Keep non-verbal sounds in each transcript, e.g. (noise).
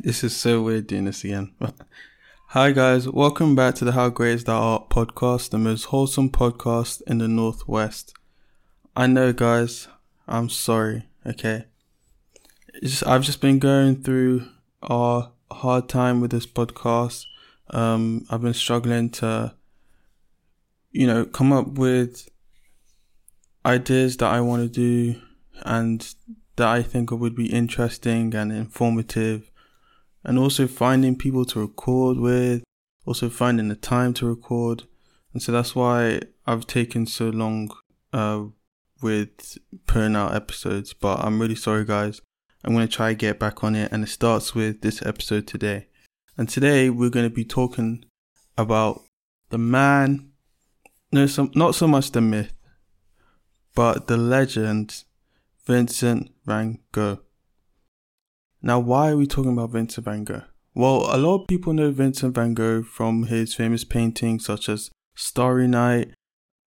This is so weird doing this again. (laughs) Hi guys, welcome back to the How Great Is That Art podcast, the most wholesome podcast in the Northwest. I know guys, I'm sorry, okay? Just, I've just been going through a hard time with this podcast. Um, I've been struggling to, you know, come up with ideas that I want to do and that I think would be interesting and informative and also finding people to record with, also finding the time to record. And so that's why I've taken so long uh, with putting out episodes. But I'm really sorry, guys. I'm going to try to get back on it. And it starts with this episode today. And today we're going to be talking about the man, no, some, not so much the myth, but the legend, Vincent van Gogh. Now, why are we talking about Vincent van Gogh? Well, a lot of people know Vincent van Gogh from his famous paintings such as Starry Night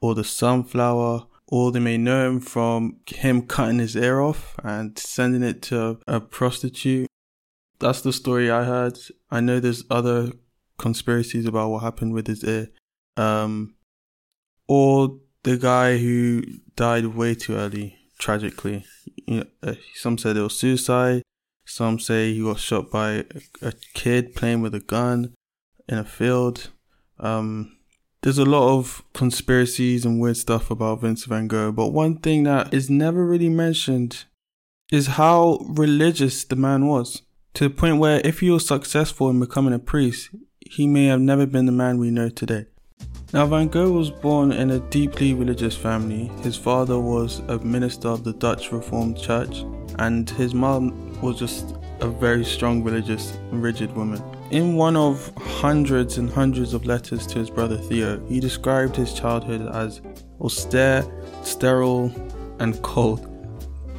or The Sunflower, or they may know him from him cutting his ear off and sending it to a prostitute. That's the story I heard. I know there's other conspiracies about what happened with his ear. Um, or the guy who died way too early, tragically. You know, uh, some said it was suicide. Some say he got shot by a, kid playing with a gun in a field. Um, there's a lot of conspiracies and weird stuff about Vincent van Gogh, but one thing that is never really mentioned is how religious the man was. To the point where if he was successful in becoming a priest, he may have never been the man we know today. Now, Van Gogh was born in a deeply religious family. His father was a minister of the Dutch Reformed Church, and his mom was just a very strong religious and rigid woman. In one of hundreds and hundreds of letters to his brother Theo, he described his childhood as austere, sterile, and cold,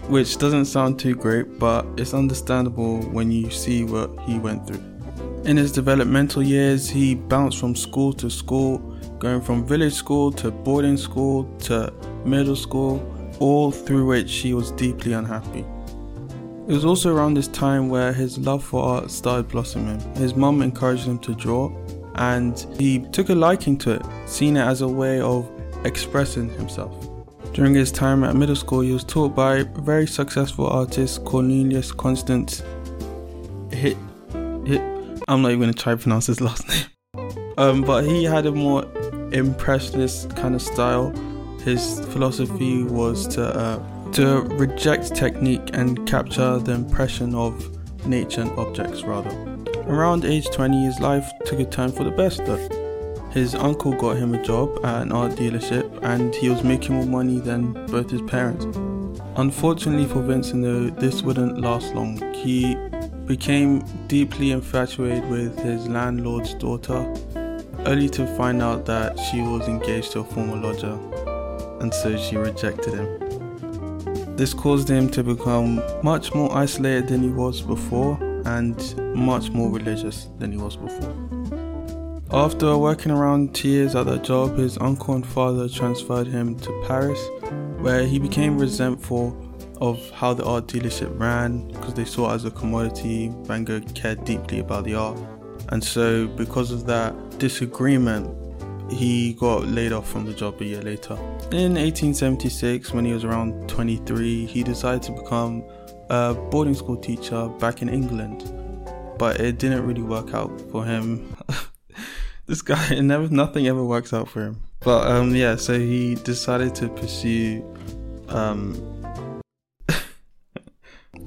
which doesn't sound too great, but it's understandable when you see what he went through. In his developmental years, he bounced from school to school, going from village school to boarding school to middle school, all through which he was deeply unhappy. It was also around this time where his love for art started blossoming. His mum encouraged him to draw, and he took a liking to it, seeing it as a way of expressing himself. During his time at middle school, he was taught by very successful artist Cornelius Constant. Hit, hit. I'm not even gonna try to pronounce his last (laughs) name. Um, but he had a more impressionist kind of style. His philosophy was to uh, to reject technique and capture the impression of nature and objects rather. Around age 20, his life took a turn for the best though. His uncle got him a job at an art dealership and he was making more money than both his parents. Unfortunately for Vincent though, this wouldn't last long. He became deeply infatuated with his landlord's daughter, only to find out that she was engaged to a former lodger, and so she rejected him. This caused him to become much more isolated than he was before and much more religious than he was before. After working around two years at that job, his uncle and father transferred him to Paris, where he became resentful of how the art dealership ran because they saw it as a commodity. Van Gogh cared deeply about the art, and so because of that disagreement, he got laid off from the job a year later. In 1876, when he was around 23, he decided to become a boarding school teacher back in England, but it didn't really work out for him. (laughs) this guy, (laughs) never, nothing ever works out for him. But um, yeah, so he decided to pursue. Um, (laughs)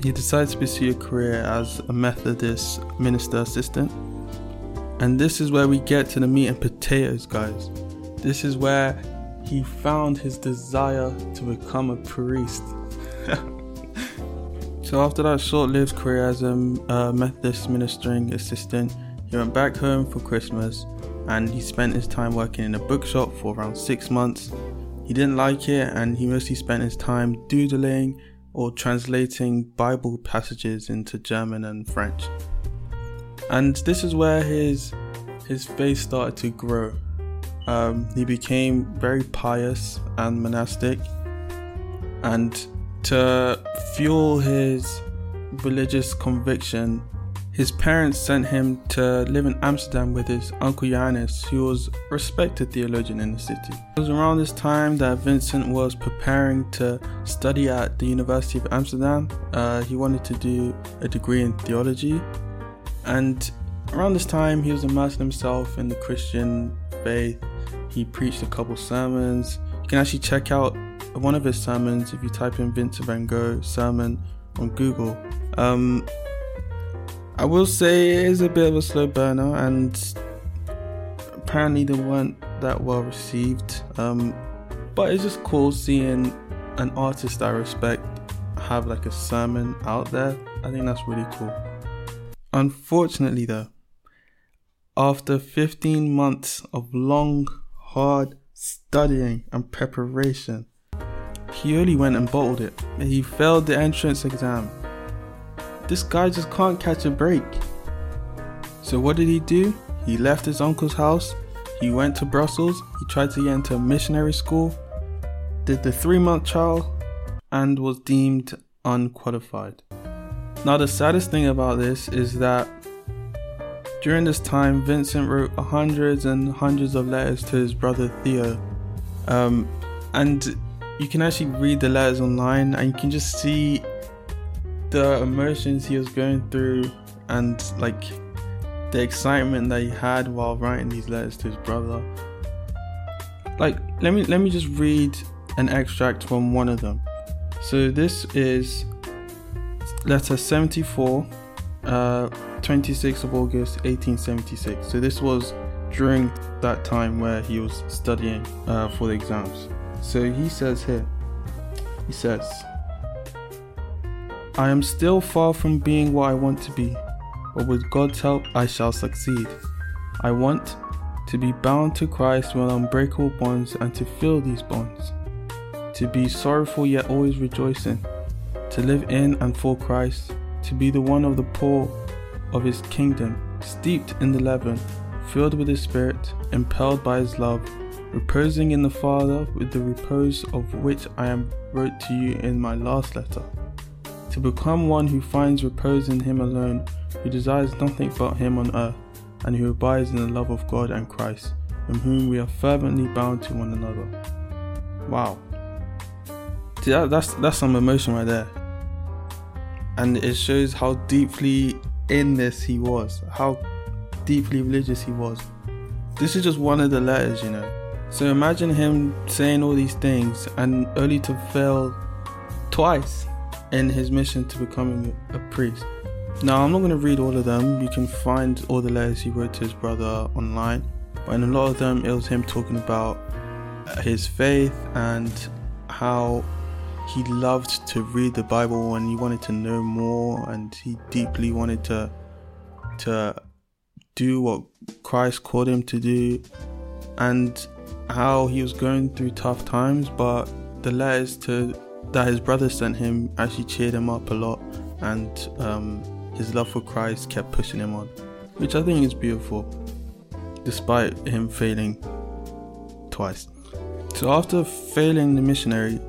he decided to pursue a career as a Methodist minister assistant and this is where we get to the meat and potatoes, guys. This is where he found his desire to become a priest. (laughs) so, after that short lived career as a uh, Methodist ministering assistant, he went back home for Christmas and he spent his time working in a bookshop for around six months. He didn't like it and he mostly spent his time doodling or translating Bible passages into German and French and this is where his his faith started to grow. Um, he became very pious and monastic, and to fuel his religious conviction, his parents sent him to live in Amsterdam with his uncle Johannes, who was a respected theologian in the city. It was around this time that Vincent was preparing to study at the University of Amsterdam. Uh, he wanted to do a degree in theology, and around this time, he was immersing himself in the Christian faith. He preached a couple sermons. You can actually check out one of his sermons if you type in Vincent van Gogh sermon on Google. Um, I will say it is a bit of a slow burner, and apparently they weren't that well received. Um, but it's just cool seeing an artist I respect have like a sermon out there. I think that's really cool. Unfortunately, though, after 15 months of long, hard studying and preparation, he only went and bottled it. He failed the entrance exam this guy just can't catch a break. So, what did he do? He left his uncle's house, he went to Brussels, he tried to get into a missionary school, did the three month trial, and was deemed unqualified. Now, the saddest thing about this is that during this time, Vincent wrote hundreds and hundreds of letters to his brother Theo. Um, and you can actually read the letters online and you can just see the emotions he was going through and like the excitement that he had while writing these letters to his brother. Like let me let me just read an extract from one of them. So this is letter 74 uh 26th of August 1876. So this was during that time where he was studying uh, for the exams. So he says here, he says, I am still far from being what I want to be, but with God's help, I shall succeed. I want to be bound to Christ with unbreakable bonds and to feel these bonds, to be sorrowful yet always rejoicing, to live in and for Christ, to be the one of the poor of his kingdom, steeped in the leaven, filled with his spirit, impelled by his love, reposing in the Father with the repose of which I am wrote to you in my last letter to become one who finds repose in Him alone, who desires nothing but Him on earth, and who abides in the love of God and Christ, from whom we are fervently bound to one another. Wow. See, that, that's, that's some emotion right there. And it shows how deeply in this he was, how deeply religious he was. This is just one of the letters, you know. So imagine him saying all these things and only to fail twice in his mission to becoming a priest. Now, I'm not going to read all of them. You can find all the letters he wrote to his brother online. But in a lot of them, it was him talking about his faith and how he loved to read the Bible and he wanted to know more and he deeply wanted to to do what Christ called him to do and how he was going through tough times but the letters to that his brother sent him actually cheered him up a lot, and um, his love for Christ kept pushing him on, which I think is beautiful, despite him failing twice. So after failing the missionary,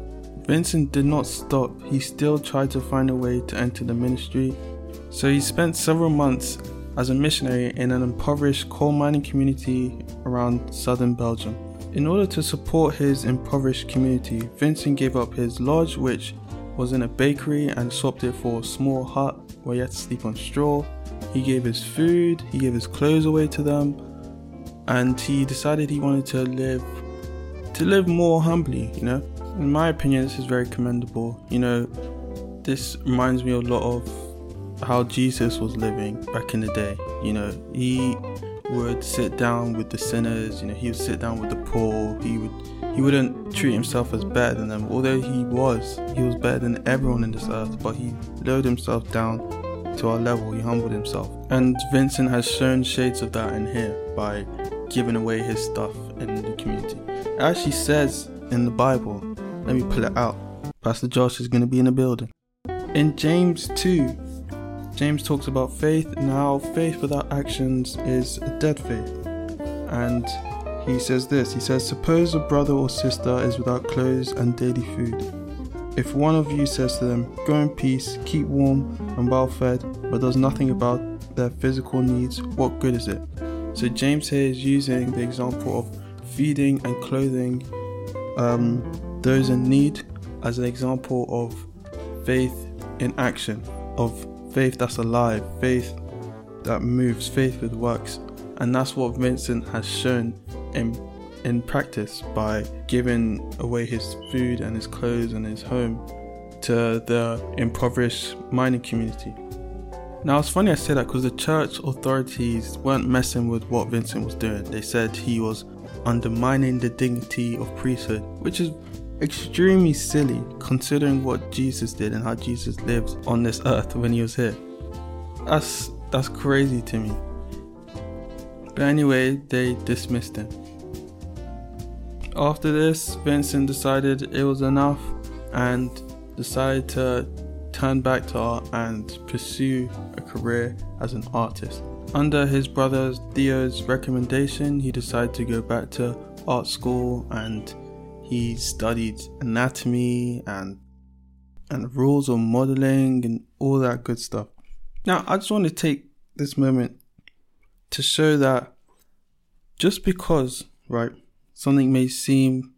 Vincent did not stop. He still tried to find a way to enter the ministry. So he spent several months as a missionary in an impoverished coal mining community around southern Belgium. In order to support his impoverished community, Vincent gave up his lodge, which was in a bakery, and swapped it for a small hut where he had to sleep on straw. He gave his food, he gave his clothes away to them, and he decided he wanted to live to live more humbly, you know. In my opinion, this is very commendable. You know, this reminds me a lot of how Jesus was living back in the day. You know, he would sit down with the sinners, you know, he would sit down with the poor, he would he wouldn't treat himself as better than them, although he was. He was better than everyone in this earth, but he lowered himself down to our level, he humbled himself. And Vincent has shown shades of that in here by giving away his stuff in the community. It actually says in the Bible, let me pull it out. Pastor Josh is going to be in the building. In James 2, James talks about faith and how faith without actions is a dead faith. And he says this He says, Suppose a brother or sister is without clothes and daily food. If one of you says to them, Go in peace, keep warm and well fed, but does nothing about their physical needs, what good is it? So James here is using the example of feeding and clothing um, those in need as an example of faith in action, of faith that's alive, faith that moves, faith with works. And that's what Vincent has shown in in practice by giving away his food and his clothes and his home to the impoverished mining community. Now it's funny I say that because the church authorities weren't messing with what Vincent was doing. They said he was undermining the dignity of priesthood, which is extremely silly considering what Jesus did and how Jesus lived on this earth when he was here. That's that's crazy to me. But anyway, they dismissed him. After this, Vincent decided it was enough and decided to turn back to art and pursue a career as an artist. Under his brother Theo's recommendation, he decided to go back to art school and he studied anatomy and and rules of modeling and all that good stuff. Now, I just want to take this moment to show that just because, right, something may seem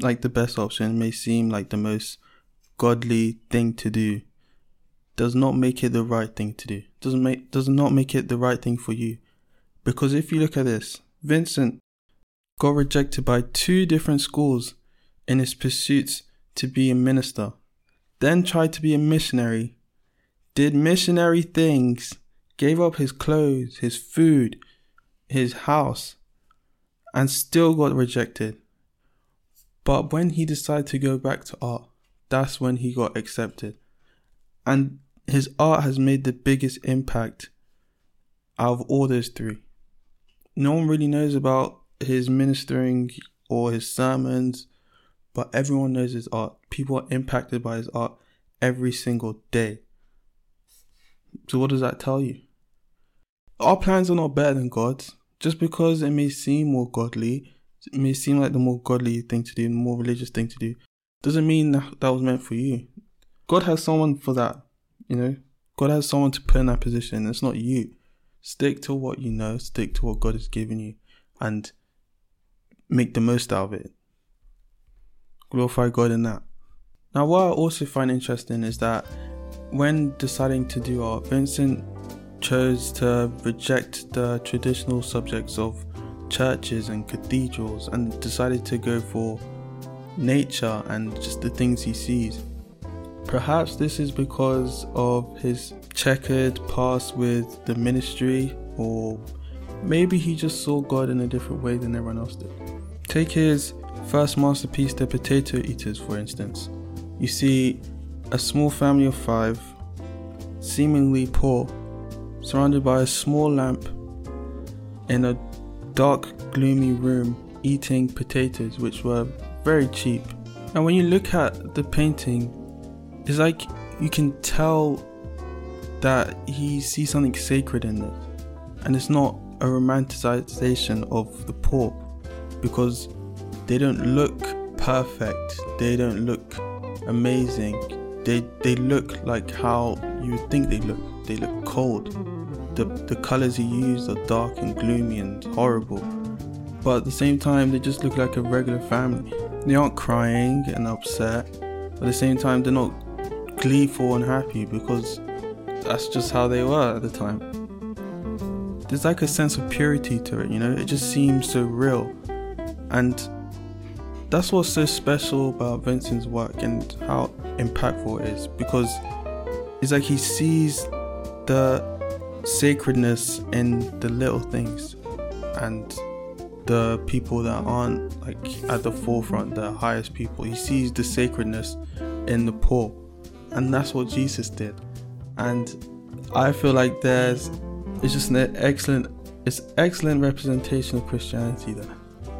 like the best option, may seem like the most godly thing to do, does not make it the right thing to do. Doesn't make does not make it the right thing for you. Because if you look at this, Vincent got rejected by two different schools in his pursuits to be a minister, then tried to be a missionary, did missionary things, gave up his clothes, his food, his house, and still got rejected. But when he decided to go back to art, that's when he got accepted. And his art has made the biggest impact out of all those three. No one really knows about his ministering or his sermons, but everyone knows his art. People are impacted by his art every single day. So, what does that tell you? Our plans are not better than God's. Just because it may seem more godly, it may seem like the more godly thing to do, the more religious thing to do, doesn't mean that that was meant for you. God has someone for that, you know? God has someone to put in that position. It's not you. Stick to what you know, stick to what God has given you, and make the most out of it. Glorify God in that. Now, what I also find interesting is that when deciding to do art, Vincent chose to reject the traditional subjects of churches and cathedrals and decided to go for nature and just the things he sees. Perhaps this is because of his checkered past with the ministry, or maybe he just saw God in a different way than everyone else did. Take his first masterpiece, The Potato Eaters, for instance. You see a small family of five, seemingly poor, surrounded by a small lamp in a dark, gloomy room eating potatoes, which were very cheap. And when you look at the painting, it's like you can tell that he sees something sacred in it. And it's not a romanticization of the poor because they don't look perfect, they don't look amazing, they, they look like how you think they look. They look cold. The, the colors he used are dark and gloomy and horrible. But at the same time, they just look like a regular family. They aren't crying and upset. At the same time, they're not gleeful and happy because that's just how they were at the time. There's like a sense of purity to it, you know? It just seems so real. And that's what's so special about Vincent's work and how impactful it is because it's like he sees the sacredness in the little things and the people that aren't like at the forefront, the highest people. He sees the sacredness in the poor. And that's what Jesus did. And I feel like there's it's just an excellent it's excellent representation of Christianity there.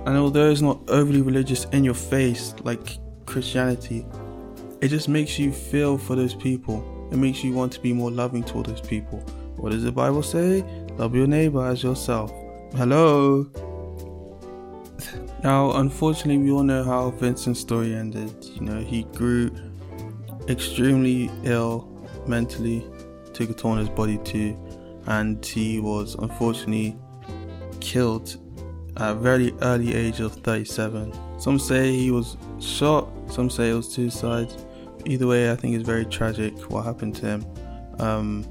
And although it's not overly religious in your face like Christianity, it just makes you feel for those people it makes you want to be more loving toward those people. What does the Bible say? Love your neighbor as yourself. Hello. (laughs) Now, unfortunately, we all know how Vincent's story ended. You know, he grew extremely ill mentally, took a toll on his body too, and he was unfortunately killed at a very early age of 37. Some say he was shot, some say it was suicide. Either way, I think it's very tragic what happened to him. Um,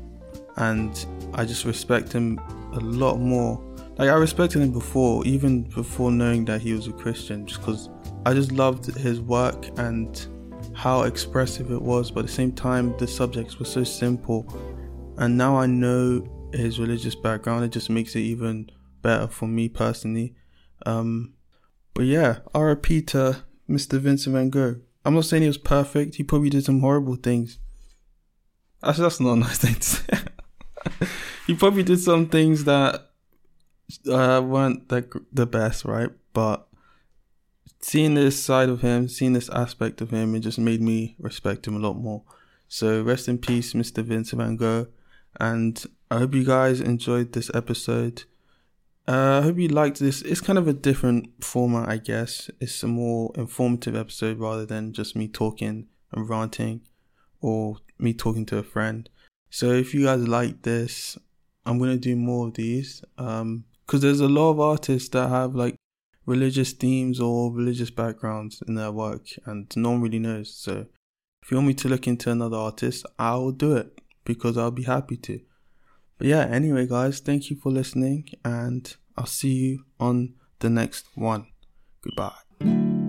and I just respect him a lot more. Like I respected him before, even before knowing that he was a Christian, just because I just loved his work and how expressive it was. But at the same time, the subjects were so simple, and now I know his religious background. It just makes it even better for me personally. Um, but yeah, RIP to Mr. Vincent Van Gogh. I'm not saying he was perfect. He probably did some horrible things. Actually, that's not a nice thing to say. (laughs) he probably did some things that uh, weren't the the best, right? But seeing this side of him, seeing this aspect of him, it just made me respect him a lot more. So rest in peace, Mr. Vincent Van Gogh, and I hope you guys enjoyed this episode. Uh, I hope you liked this. It's kind of a different format, I guess. It's a more informative episode rather than just me talking and ranting or me talking to a friend. So if you guys like this, I'm gonna do more of these. Um, because there's a lot of artists that have like religious themes or religious backgrounds in their work, and no one really knows. So if you want me to look into another artist, I will do it because I'll be happy to. But yeah, anyway, guys, thank you for listening, and I'll see you on the next one. Goodbye.